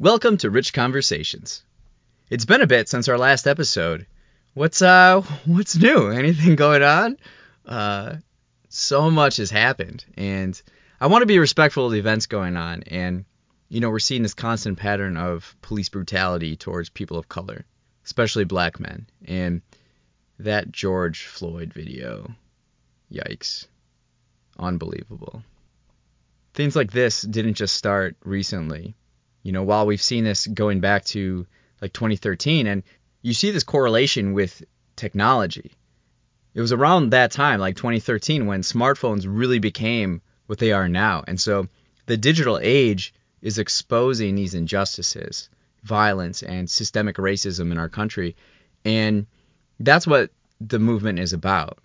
Welcome to Rich Conversations. It's been a bit since our last episode. What's uh what's new? Anything going on? Uh so much has happened and I want to be respectful of the events going on and you know, we're seeing this constant pattern of police brutality towards people of color, especially black men. And that George Floyd video, yikes. Unbelievable. Things like this didn't just start recently. You know, while we've seen this going back to like 2013, and you see this correlation with technology. It was around that time, like 2013, when smartphones really became what they are now. And so the digital age is exposing these injustices, violence, and systemic racism in our country. And that's what the movement is about.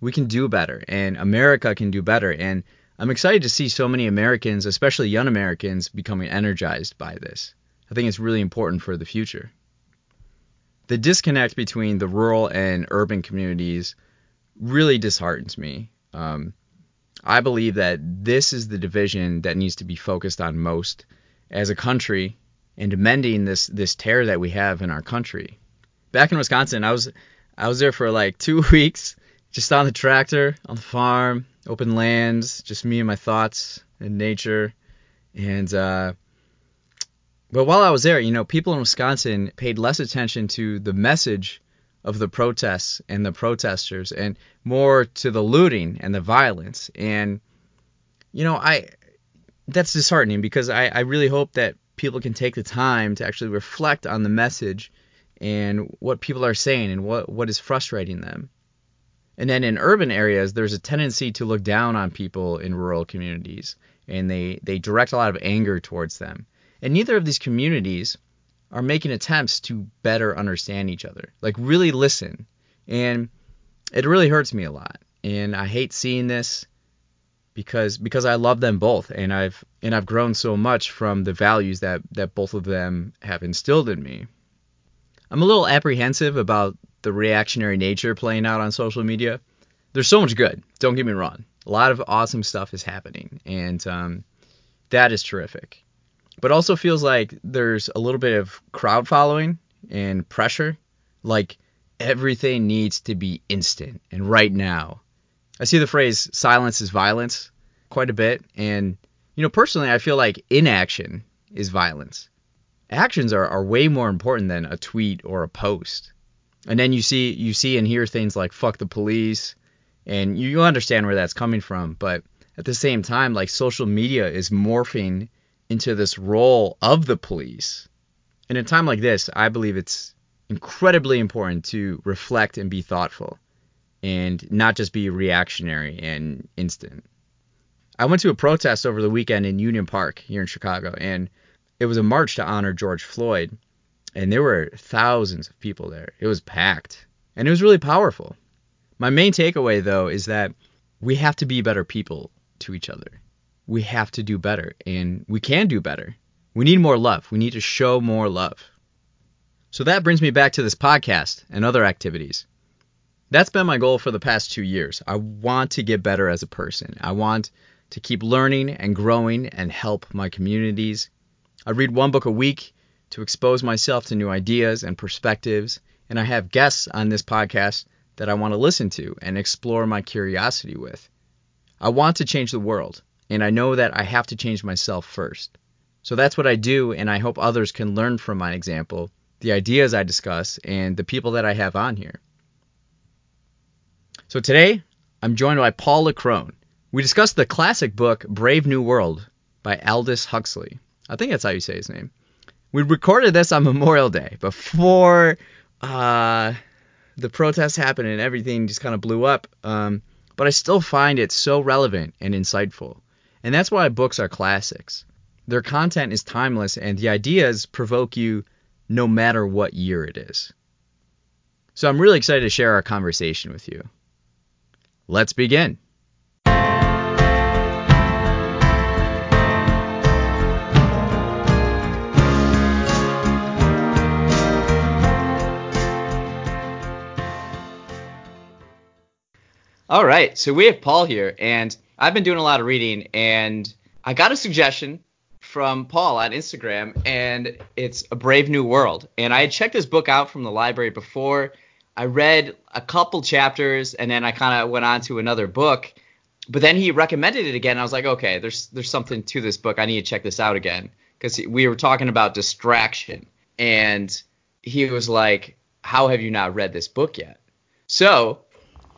We can do better, and America can do better. And I'm excited to see so many Americans, especially young Americans, becoming energized by this. I think it's really important for the future. The disconnect between the rural and urban communities really disheartens me. Um, I believe that this is the division that needs to be focused on most as a country and mending this this tear that we have in our country. Back in Wisconsin, I was I was there for like two weeks, just on the tractor, on the farm, open lands, just me and my thoughts and nature. And uh, but while I was there, you know, people in Wisconsin paid less attention to the message of the protests and the protesters and more to the looting and the violence. And you know, I that's disheartening because I, I really hope that people can take the time to actually reflect on the message and what people are saying and what, what is frustrating them. And then in urban areas, there's a tendency to look down on people in rural communities, and they, they direct a lot of anger towards them. And neither of these communities are making attempts to better understand each other, like really listen. And it really hurts me a lot. And I hate seeing this because because I love them both and I've and I've grown so much from the values that that both of them have instilled in me. I'm a little apprehensive about the reactionary nature playing out on social media. There's so much good. Don't get me wrong. A lot of awesome stuff is happening, and um, that is terrific. But also feels like there's a little bit of crowd following and pressure. Like everything needs to be instant and right now. I see the phrase silence is violence quite a bit. And, you know, personally, I feel like inaction is violence. Actions are, are way more important than a tweet or a post. And then you see you see and hear things like fuck the police and you, you understand where that's coming from, but at the same time, like social media is morphing into this role of the police. In a time like this, I believe it's incredibly important to reflect and be thoughtful and not just be reactionary and instant. I went to a protest over the weekend in Union Park here in Chicago, and it was a march to honor George Floyd, and there were thousands of people there. It was packed, and it was really powerful. My main takeaway, though, is that we have to be better people to each other. We have to do better, and we can do better. We need more love. We need to show more love. So that brings me back to this podcast and other activities. That's been my goal for the past two years. I want to get better as a person. I want to keep learning and growing and help my communities. I read one book a week to expose myself to new ideas and perspectives, and I have guests on this podcast that I want to listen to and explore my curiosity with. I want to change the world, and I know that I have to change myself first. So that's what I do, and I hope others can learn from my example, the ideas I discuss, and the people that I have on here. So today, I'm joined by Paul Leckrone. We discussed the classic book Brave New World by Aldous Huxley. I think that's how you say his name. We recorded this on Memorial Day before uh, the protests happened and everything just kind of blew up. Um, but I still find it so relevant and insightful. And that's why books are classics. Their content is timeless and the ideas provoke you no matter what year it is. So I'm really excited to share our conversation with you. Let's begin. All right, so we have Paul here, and I've been doing a lot of reading, and I got a suggestion from Paul on Instagram, and it's A Brave New World. And I had checked this book out from the library before. I read a couple chapters, and then I kind of went on to another book. But then he recommended it again. I was like, okay, there's there's something to this book. I need to check this out again because we were talking about distraction, and he was like, how have you not read this book yet? So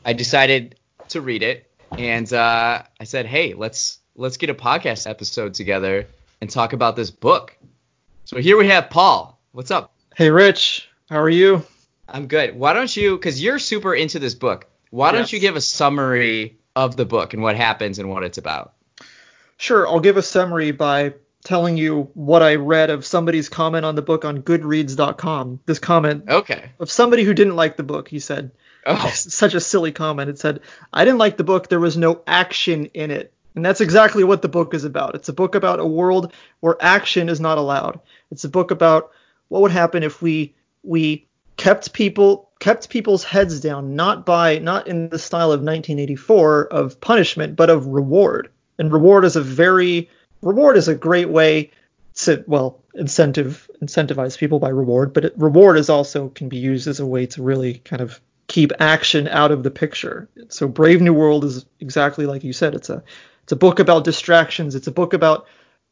I decided to read it, and uh, I said, hey, let's let's get a podcast episode together and talk about this book. So here we have Paul. What's up? Hey, Rich. How are you? I'm good. Why don't you, because you're super into this book, why don't you give a summary of the book and what happens and what it's about? Sure. I'll give a summary by telling you what I read of somebody's comment on the book on Goodreads.com. This comment okay. of somebody who didn't like the book. He said, oh. such a silly comment. It said, I didn't like the book. There was no action in it. And that's exactly what the book is about. It's a book about a world where action is not allowed. It's a book about what would happen if we we kept people kept people's heads down, not by not in the style of 1984 of punishment, but of reward. And reward is a very reward is a great way to well incentive incentivize people by reward, but it, reward is also can be used as a way to really kind of keep action out of the picture. So Brave New World is exactly like you said. It's a it's a book about distractions. It's a book about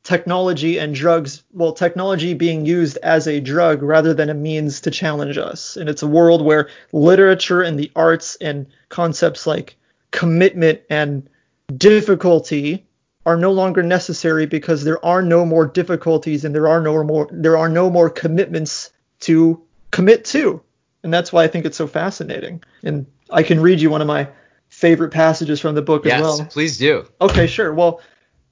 technology and drugs. Well, technology being used as a drug rather than a means to challenge us. And it's a world where literature and the arts and concepts like commitment and difficulty are no longer necessary because there are no more difficulties and there are no more there are no more commitments to commit to. And that's why I think it's so fascinating. And I can read you one of my favorite passages from the book yes, as well. Yes, please do. Okay, sure. Well,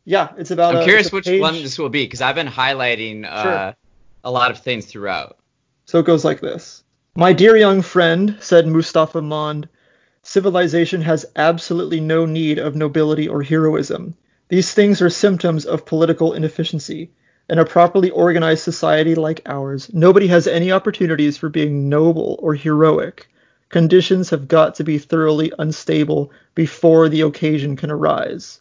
yeah, it's about. I'm a, curious which page. one this will be because I've been highlighting uh, Sure. a lot of things throughout. So it goes like this. My dear young friend, said Mustafa Mond, civilization has absolutely no need of nobility or heroism. These things are symptoms of political inefficiency. In a properly organized society like ours, nobody has any opportunities for being noble or heroic. Conditions have got to be thoroughly unstable before the occasion can arise.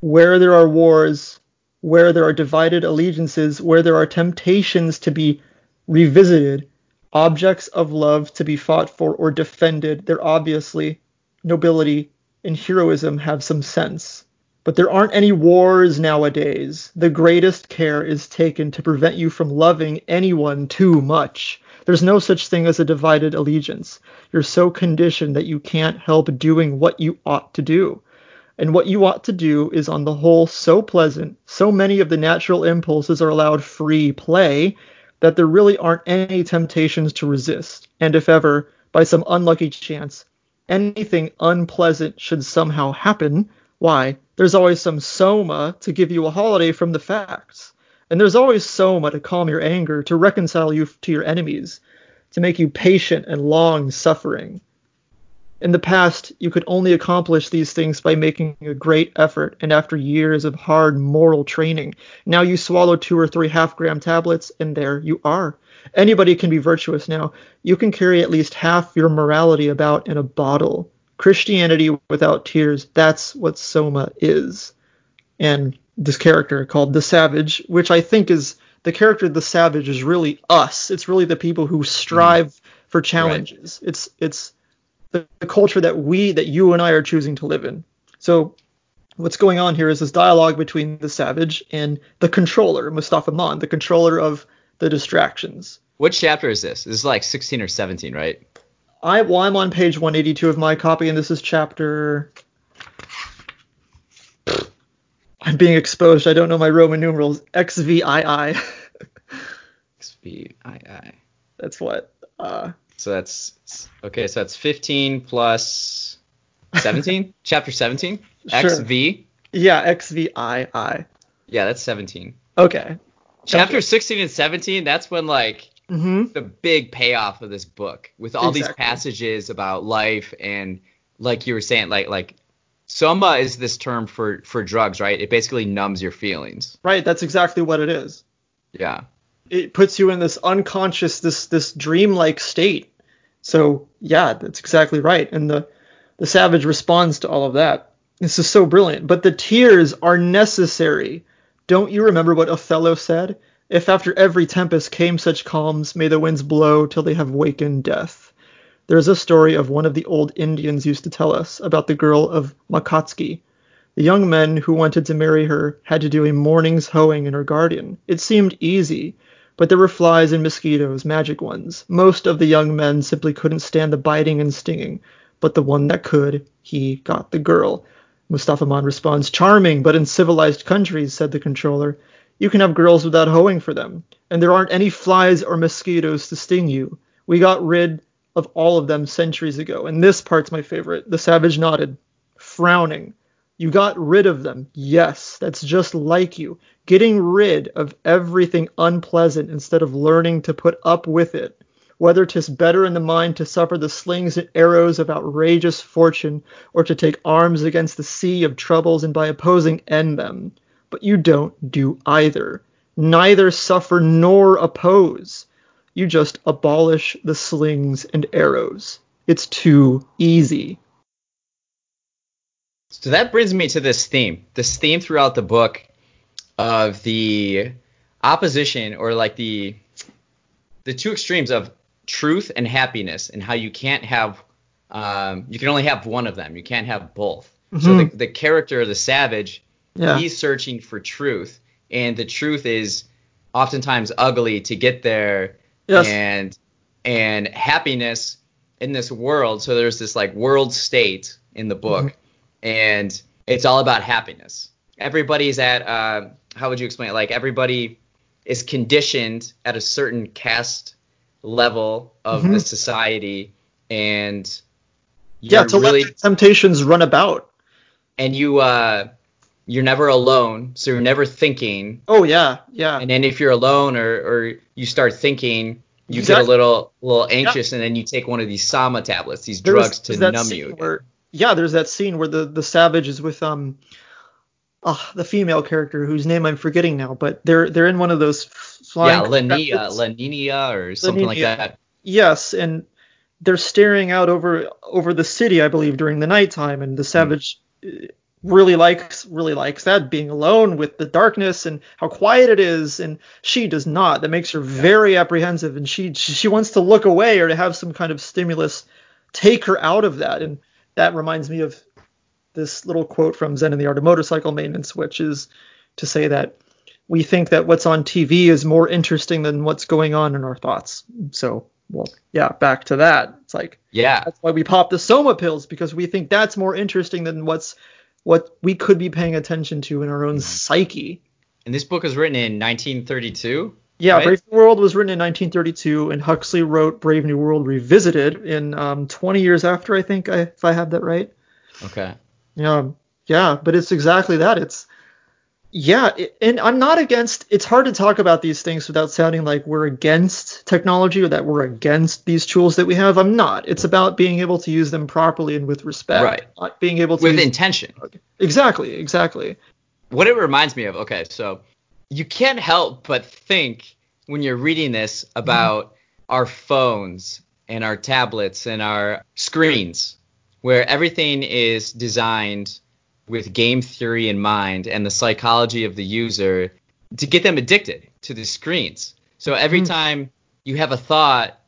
Where there are wars, where there are divided allegiances, where there are temptations to be revisited, objects of love to be fought for or defended, there obviously nobility and heroism have some sense. But there aren't any wars nowadays. The greatest care is taken to prevent you from loving anyone too much. There's no such thing as a divided allegiance. You're so conditioned that you can't help doing what you ought to do. And what you ought to do is, on the whole, so pleasant, so many of the natural impulses are allowed free play that there really aren't any temptations to resist. And if ever, by some unlucky chance, anything unpleasant should somehow happen, why, there's always some soma to give you a holiday from the facts. And there's always soma to calm your anger, to reconcile you to your enemies, to make you patient and long suffering. In the past, you could only accomplish these things by making a great effort and after years of hard moral training. Now you swallow two or three half gram tablets, and there you are. Anybody can be virtuous now. You can carry at least half your morality about in a bottle. Christianity without tears, that's what Soma is. And this character called the Savage, which I think is the character the Savage is really us. It's really the people who strive mm. for challenges. Right. It's it's the, the culture that we that you and I are choosing to live in. So what's going on here is this dialogue between the Savage and the controller, Mustafa Mond, the controller of the distractions. Which chapter is this? This is like 16 or 17, right? I well, I'm on page 182 of my copy, and this is chapter. I'm being exposed. I don't know my Roman numerals. XVII. XVII. That's what. Uh, so that's okay. So that's 15 plus 17. Chapter 17. Sure. XV. Yeah, XVII. Yeah, that's 17. Okay. Chapter 16 and 17. That's when like mm-hmm. the big payoff of this book with all Exactly. these passages about life and like you were saying, like like soma is this term for for drugs, right? It basically numbs your feelings. Right. That's exactly what it is. Yeah. It puts you in this unconscious, this this dreamlike state. So yeah, that's exactly right. And the the savage responds to all of that. This is so brilliant. But the tears are necessary Don't you remember what Othello said? If after every tempest came such calms, may the winds blow till they have wakened death. There's a story of one of the old Indians used to tell us about the girl of Mátsaki. The young men who wanted to marry her had to do a morning's hoeing in her garden. It seemed easy, but there were flies and mosquitoes, magic ones. Most of the young men simply couldn't stand the biting and stinging, but the one that could, he got the girl. Mustafa Mond responds, Charming, but in civilized countries, said the controller, you can have girls without hoeing for them, and there aren't any flies or mosquitoes to sting you. We got rid of all of them centuries ago. And this part's my favorite. The savage nodded, frowning. You got rid of them. Yes, that's just like you. Getting rid of everything unpleasant instead of learning to put up with it. Whether 'tis better in the mind to suffer the slings and arrows of outrageous fortune, or to take arms against the sea of troubles and by opposing end them. But you don't do either. Neither suffer nor oppose. You just abolish the slings and arrows. It's too easy. So that brings me to this theme. This theme throughout the book of the opposition or like the the two extremes of truth and happiness and how you can't have um, you can only have one of them. You can't have both. Mm-hmm. So the, the character, the savage, yeah. he's searching for truth, and the truth is oftentimes ugly to get there. Yes. And and happiness in this world. So there's this like world state in the book. Mm-hmm and it's all about happiness. Everybody's at uh, how would you explain it? Like everybody is conditioned at a certain caste level of mm-hmm. the society, and yeah, to really, let temptations run about. And you uh, you're never alone, so you're never thinking. Oh yeah, yeah. And then if you're alone or or you start thinking, you exactly. get a little little anxious, yeah. and then you take one of these Soma tablets, these there's, drugs to numb you. Where, yeah, there's that scene where the the savage is with um oh, the female character whose name I'm forgetting now, but they're they're in one of those flying yeah, Lania, Laninia or something like that. Yes, and they're staring out over over the city, I believe, during the nighttime, and the hmm. savage mm. Really likes really likes that being alone with the darkness and how quiet it is, and she does not. That makes her very apprehensive, and she she wants to look away or to have some kind of stimulus take her out of that, and that reminds me of this little quote from Zen and the Art of Motorcycle Maintenance, which is to say that we think that what's on TV is more interesting than what's going on in our thoughts. So, well, yeah, back to that. It's like, yeah, that's why we pop the Soma pills because we think that's more interesting than what's what we could be paying attention to in our own mm-hmm. psyche. And this book was written in 1932. Yeah, right? Brave New World was written in 1932, and Huxley wrote Brave New World Revisited in um, 20 years after, I think, I, if I have that right. Okay. Yeah, yeah, but it's exactly that. It's yeah, and I'm not against. It's hard to talk about these things without sounding like we're against technology or that we're against these tools that we have. I'm not. It's about being able to use them properly and with respect. Right. Not being able to with intention. Exactly. Exactly. What it reminds me of. Okay, so you can't help but think when you're reading this about mm-hmm. our phones and our tablets and our screens, where everything is designed with game theory in mind and the psychology of the user to get them addicted to the screens. So every mm-hmm. time you have a thought,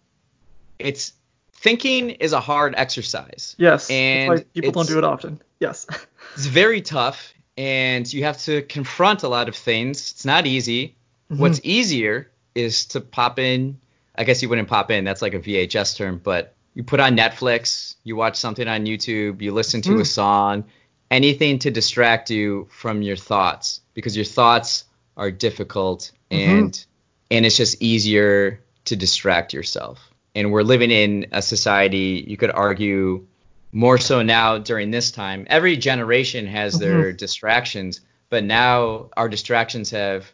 it's thinking is a hard exercise. Yes. And people don't do it often. Yes. it's very tough and you have to confront a lot of things. It's not easy. Mm-hmm. What's easier is to pop in. I guess you wouldn't pop in. That's like a VHS term, but you put on Netflix, you watch something on YouTube, you listen to mm. a song, anything to distract you from your thoughts because your thoughts are difficult mm-hmm. and and it's just easier to distract yourself. And we're living in a society you could argue more so now during this time. Every generation has their mm-hmm. distractions, but now our distractions have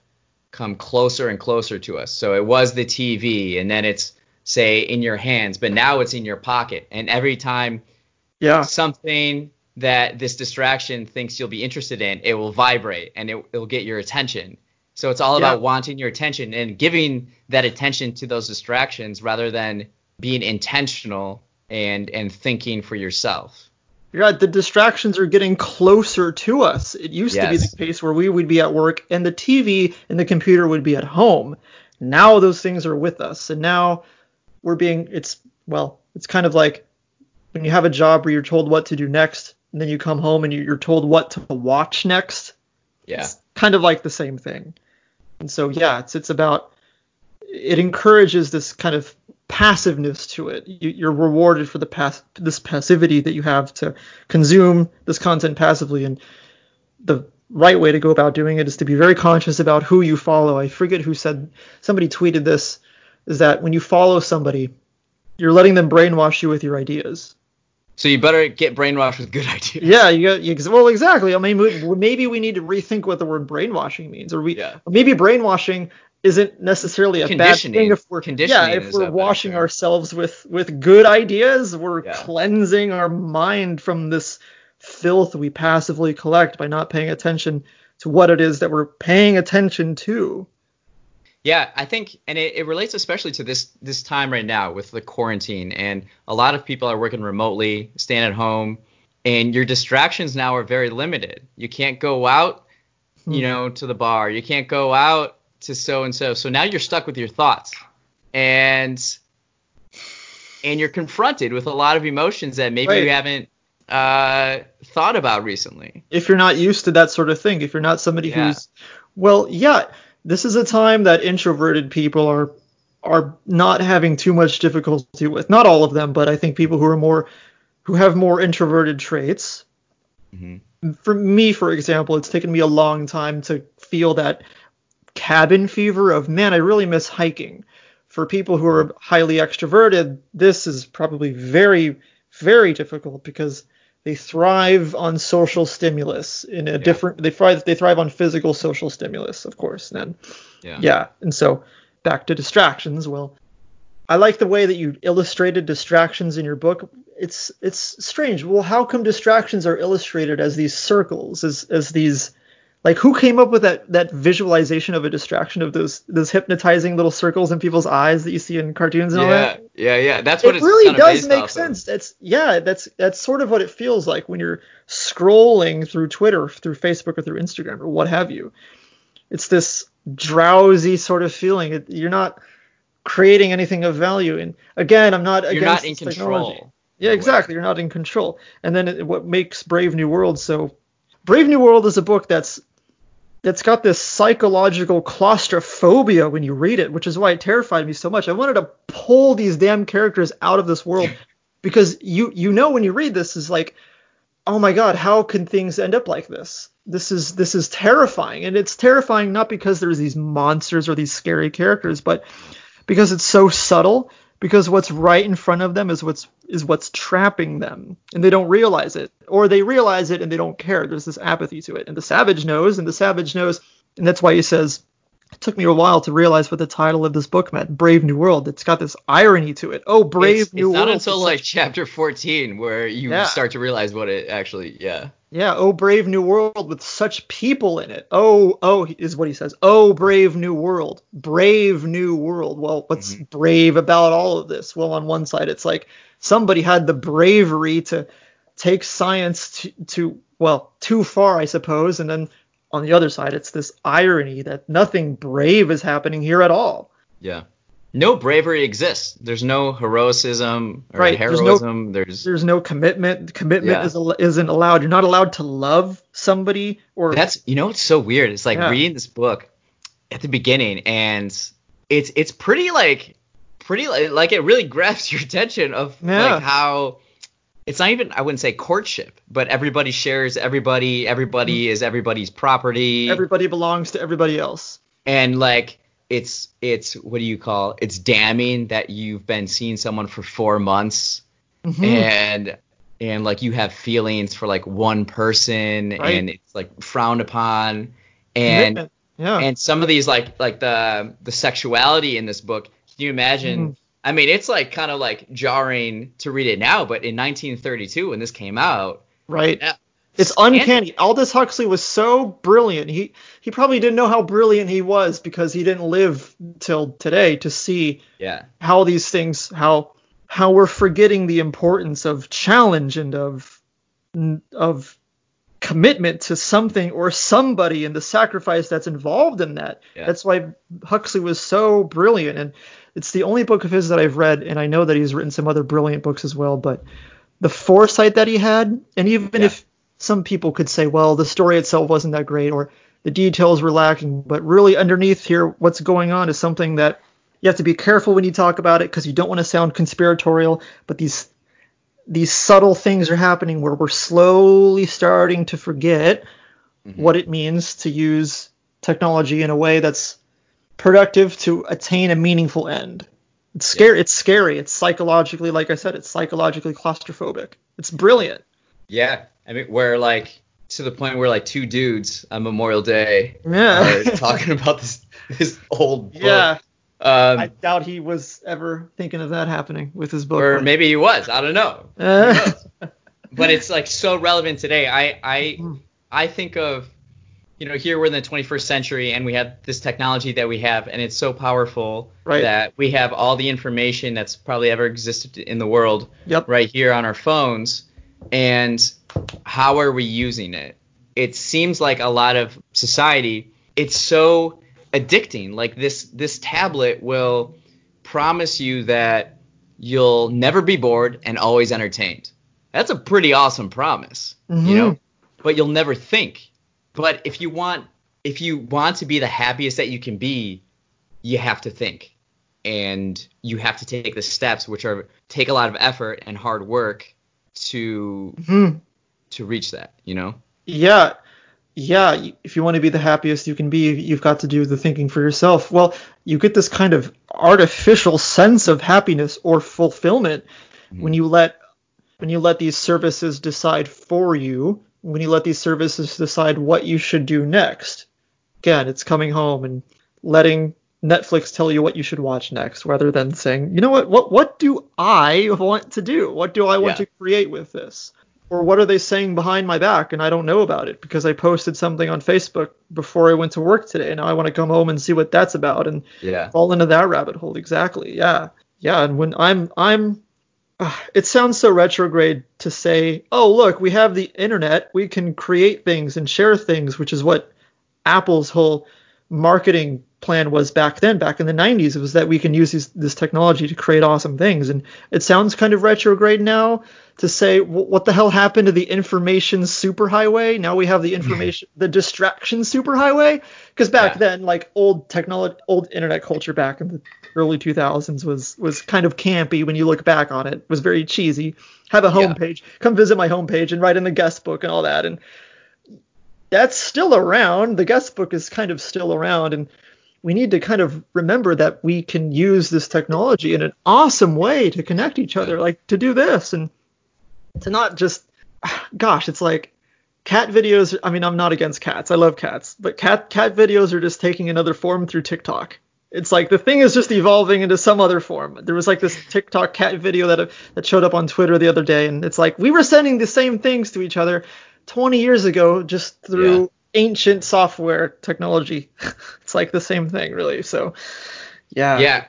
come closer and closer to us. So it was the TV, and then it's say in your hands, but now it's in your pocket. And every time yeah. something that this distraction thinks you'll be interested in, it will vibrate and it, will get your attention. So it's all yeah. about wanting your attention and giving that attention to those distractions rather than being intentional and and thinking for yourself. You're right. The distractions are getting closer to us. It used to be the case where we would be at work and the TV and the computer would be at home. Now those things are with us, and now we're being. It's well, it's kind of like when you have a job where you're told what to do next, and then you come home and you- you're told what to watch next. Yeah. It's kind of like the same thing. And so yeah, it's it's about it encourages this kind of passiveness to it. You, you're rewarded for the pass this passivity that you have to consume this content passively, and the right way to go about doing it is to be very conscious about who you follow. I forget who said somebody tweeted this is that when you follow somebody, you're letting them brainwash you with your ideas. So you better get brainwashed with good ideas. Yeah, you got you, well exactly. I mean, we- maybe we need to rethink what the word brainwashing means, or we Yeah. maybe brainwashing isn't necessarily a bad thing if we're Conditioning yeah if we're washing ourselves with with good ideas, we're Yeah. cleansing our mind from this filth we passively collect by not paying attention to what it is that we're paying attention to. Yeah, I think, and it, it relates especially to this this time right now with the quarantine, and a lot of people are working remotely, staying at home, and your distractions now are very limited. You can't go out, you know, to the bar. You can't go out to so and so. So now you're stuck with your thoughts, and and you're confronted with a lot of emotions that maybe Right. you haven't uh, thought about recently. if you're not used to that sort of thing, if you're not somebody Yeah. who's well, yeah, this is a time that introverted people are are not having too much difficulty with. Not all of them, but I think people who are more who have more introverted traits. Mhm. For me, for example, it's taken me a long time to feel that cabin fever of man, I really miss hiking. For people who are highly extroverted, this is probably very, very difficult because they thrive on social stimulus in a different. They thrive. They thrive on physical social stimulus, of course. Then, Yeah. yeah. And so back to distractions. Well, I like the way that you illustrated distractions in your book. It's it's strange. Well, how come distractions are illustrated as these circles, as as these like who came up with that that visualization of a distraction of those those hypnotizing little circles in people's eyes that you see in cartoons and all that? Yeah, yeah, yeah. That's what it it's really does make off of. sense. That's yeah, that's that's sort of what it feels like when you're scrolling through Twitter, through Facebook, or through Instagram, or what have you. It's this drowsy sort of feeling. It, you're not creating anything of value. And again, I'm not against You're against not in control. Yeah, a way. exactly. You're not in control. And then it, what makes Brave New World so Brave New World is a book that's that's got this psychological claustrophobia when you read it, which is why it terrified me so much. I wanted to pull these damn characters out of this world because you you know when you read this is like, oh my god, how can things end up like this? This is this is terrifying, and it's terrifying not because there's these monsters or these scary characters, but because it's so subtle. Because what's right in front of them is what's is what's trapping them, and they don't realize it, or they realize it and they don't care. There's this apathy to it, and the savage knows, and the savage knows, and that's why he says, it took me a while to realize what the title of this book meant. Brave New World. It's got this irony to it. Oh, Brave it's, New it's World. not until like chapter 14 where you Yeah. start to realize what it actually yeah yeah, oh, Brave New World with such people in it. Oh, oh, is what he says. Oh, Brave New World. Brave New World. Well, what's Mm-hmm. brave about all of this? Well, on one side, it's like somebody had the bravery to take science to, to well, too far, I suppose. And then on the other side, it's this irony that nothing brave is happening here at all. yeah no bravery exists there's no heroism or Right, there's no- heroism there's, there's no commitment. Commitment Yeah. is, isn't allowed. You're not allowed to love somebody or that's you know it's so weird it's like Yeah. reading this book at the beginning and it's it's pretty like pretty like, like it really grabs your attention of Yeah. like how it's not even I wouldn't say courtship, but everybody shares everybody. Everybody mm-hmm. is everybody's property. everybody belongs to everybody else. and like it's it's what do you call it's damning that you've been seeing someone for four months Mhm. and and like you have feelings for like one person Right. and it's like frowned upon and yeah, and some of these like like the the sexuality in this book can you imagine Mhm. i mean it's like kind of like jarring to read it now but in 1932 when this came out right. It's uncanny. Aldous Huxley was so brilliant. He he probably didn't know how brilliant he was because he didn't live till today to see yeah how these things how how we're forgetting the importance of challenge and of of commitment to something or somebody and the sacrifice that's involved in that. Yeah. That's why Huxley was so brilliant and it's the only book of his that I've read and I know that he's written some other brilliant books as well, but the foresight that he had and even Yeah. if some people could say, well, the story itself wasn't that great or the details were lacking, but really underneath here what's going on is something that you have to be careful when you talk about it because you don't want to sound conspiratorial, but these these subtle things are happening where we're slowly starting to forget Mhm. what it means to use technology in a way that's productive to attain a meaningful end. It's scary. It's scary. It's psychologically, like I said, it's psychologically claustrophobic. It's brilliant. Yeah, I mean, we're like to the point where like two dudes on Memorial Day Yeah. are talking about this this old book. yeah. Um, I doubt he was ever thinking of that happening with his book. or but- maybe he was. I don't know. Uh, but it's like so relevant today. I I Mm. I think of you know here we're in the 21st century and we have this technology that we have and it's so powerful Right. that we have all the information that's probably ever existed in the world Yep. right here on our phones and how are we using it? It seems like a lot of society it's so addicting. Like this this tablet will promise you that you'll never be bored and always entertained. That's a pretty awesome promise Mhm. you know? But you'll never think. But if you want if you want to be the happiest that you can be you have to think. And you have to take the steps which are take a lot of effort and hard work to Mhm. To reach that you know Yeah. Yeah, if you want to be the happiest you can be, you've got to do the thinking for yourself. Well, you get this kind of artificial sense of happiness or fulfillment mm-hmm. when you let when you let these services decide for you, when you let these services decide what you should do next. Again, it's coming home and letting Netflix tell you what you should watch next rather than saying, "You know what? What what do I want to do? What do I want Yeah. to create with this?" Or what are they saying behind my back and I don't know about it because I posted something on Facebook before I went to work today. Now I want to come home and see what that's about and yeah fall into that rabbit hole. Exactly. Yeah. Yeah. And when I'm, I'm, uh, it sounds so retrograde to say, oh, look, we have the internet. We can create things and share things, which is what Apple's whole marketing plan was back then, back in the 90s. It was that we can use these, this technology to create awesome things. And it sounds kind of retrograde now to say, what the hell happened to the information superhighway? Now we have the mm-hmm. information, the distraction superhighway. Because back Yeah. then, like old technology, old internet culture back in the early 2000s was was kind of campy when you look back on it. It was very cheesy. Have a Yeah. homepage, come visit my homepage and write in the guest book and all that. And that's still around. The guest book is kind of still around, and we need to kind of remember that we can use this technology in an awesome way to connect each other, like to do this and to not just, gosh, it's like cat videos. I mean, I'm not against cats. I love cats, but cat cat videos are just taking another form through TikTok. It's like the thing is just evolving into some other form. There was like this TikTok cat video that that showed up on Twitter the other day, and it's like we were sending the same things to each other 20 years ago just through. Ancient software technology. it's like the same thing, really. So, yeah. yeah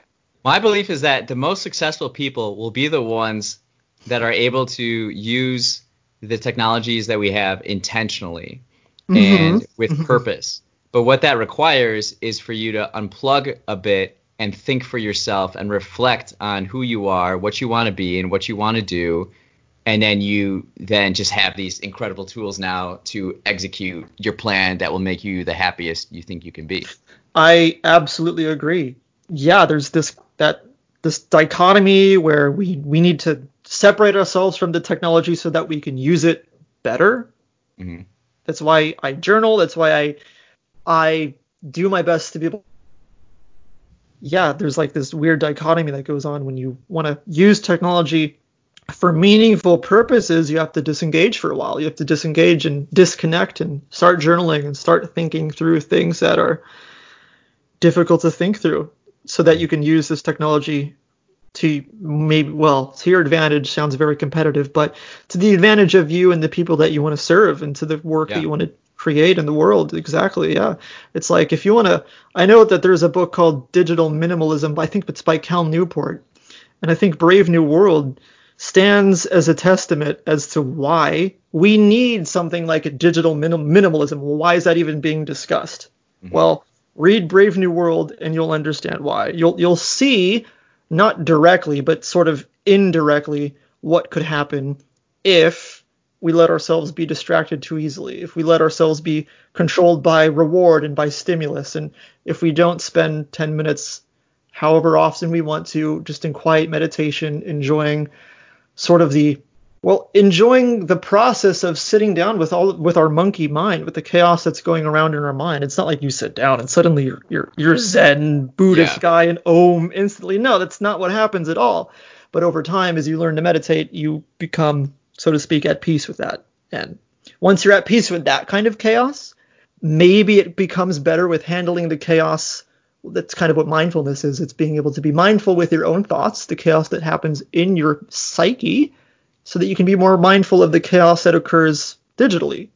my belief is that the most successful people will be the ones that are able to use the technologies that we have intentionally mm-hmm. and with mm-hmm. purpose but what that requires is for you to unplug a bit and think for yourself and reflect on who you are what you want to be and what you want to do and then you then just have these incredible tools now to execute your plan that will make you the happiest you think you can be I absolutely agree. Yeah, there's this that this dichotomy where we we need to separate ourselves from the technology so that we can use it better. Mhm. That's why I journal. That's why I I do my best to be able. Yeah, there's like this weird dichotomy that goes on when you want to use technology for meaningful purposes. You have to disengage for a while. You have to disengage and disconnect and start journaling and start thinking through things that are difficult to think through so that you can use this technology to maybe well to your advantage sounds very competitive but to the advantage of you and the people that you want to serve and to the work Yeah. that you want to create in the world exactly yeah it's like if you want to i know that there's a book called digital minimalism but i think it's by cal newport and i think brave new world stands as a testament as to why we need something like a digital minim- minimalism. Why is that even being discussed? Mm-hmm. Well, read Brave New World and you'll understand why. You'll you'll see not directly but sort of indirectly what could happen if we let ourselves be distracted too easily, if we let ourselves be controlled by reward and by stimulus, and if we don't spend 10 minutes however often we want to just in quiet meditation, enjoying sort of the well, enjoying the process of sitting down with all with our monkey mind, with the chaos that's going around in our mind. It's not like you sit down and suddenly you're you're, you're mm-hmm. Zen Buddhist yeah. guy and Om instantly. No, that's not what happens at all. But over time, as you learn to meditate, you become so to speak, at peace with that. And once you're at peace with that kind of chaos, maybe it becomes better with handling the chaos. That's kind of what mindfulness is. It's being able to be mindful with your own thoughts, the chaos that happens in your psyche, so that you can be more mindful of the chaos that occurs digitally.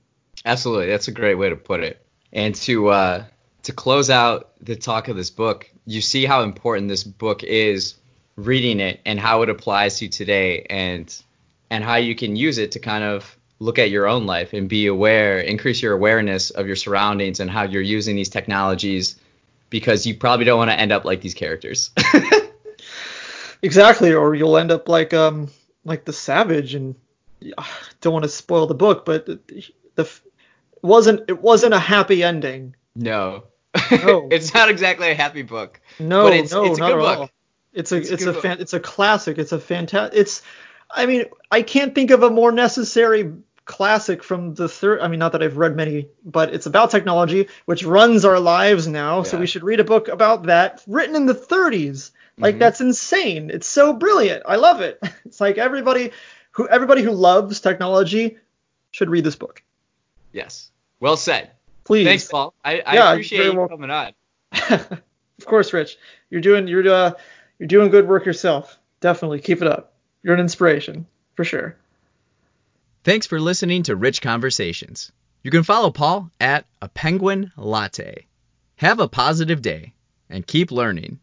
Absolutely, that's a great way to put it. And to uh, to close out the talk of this book, you see how important this book is reading it and how it applies to today. And and how you can use it to kind of look at your own life and be aware, increase your awareness of your surroundings and how you're using these technologies because you probably don't want to end up like these characters. exactly, or you'll end up like um like the savage and don't want to spoil the book, but the, the wasn't it wasn't a happy ending. No. No. it's not exactly a happy book. No, it's, no, it's a not good book. All. It's a it's, it's a, fan, it's a classic. It's a fantastic. It's I mean, I can't think of a more necessary classic from the third. I mean, not that I've read many, but it's about technology, which runs our lives now. Yeah. So we should read a book about that, written in the 30s. Like mm-hmm. that's insane. It's so brilliant. I love it. It's like everybody who everybody who loves technology should read this book. Yes. Well said. Please. Thanks, Paul. I, I yeah, appreciate you well. coming on. of course, Rich. You're doing you're uh, you're doing good work yourself. Definitely keep it up. You're an inspiration, for sure. Thanks for listening to Rich Conversations. You can follow Paul at a penguin latte. Have a positive day and keep learning.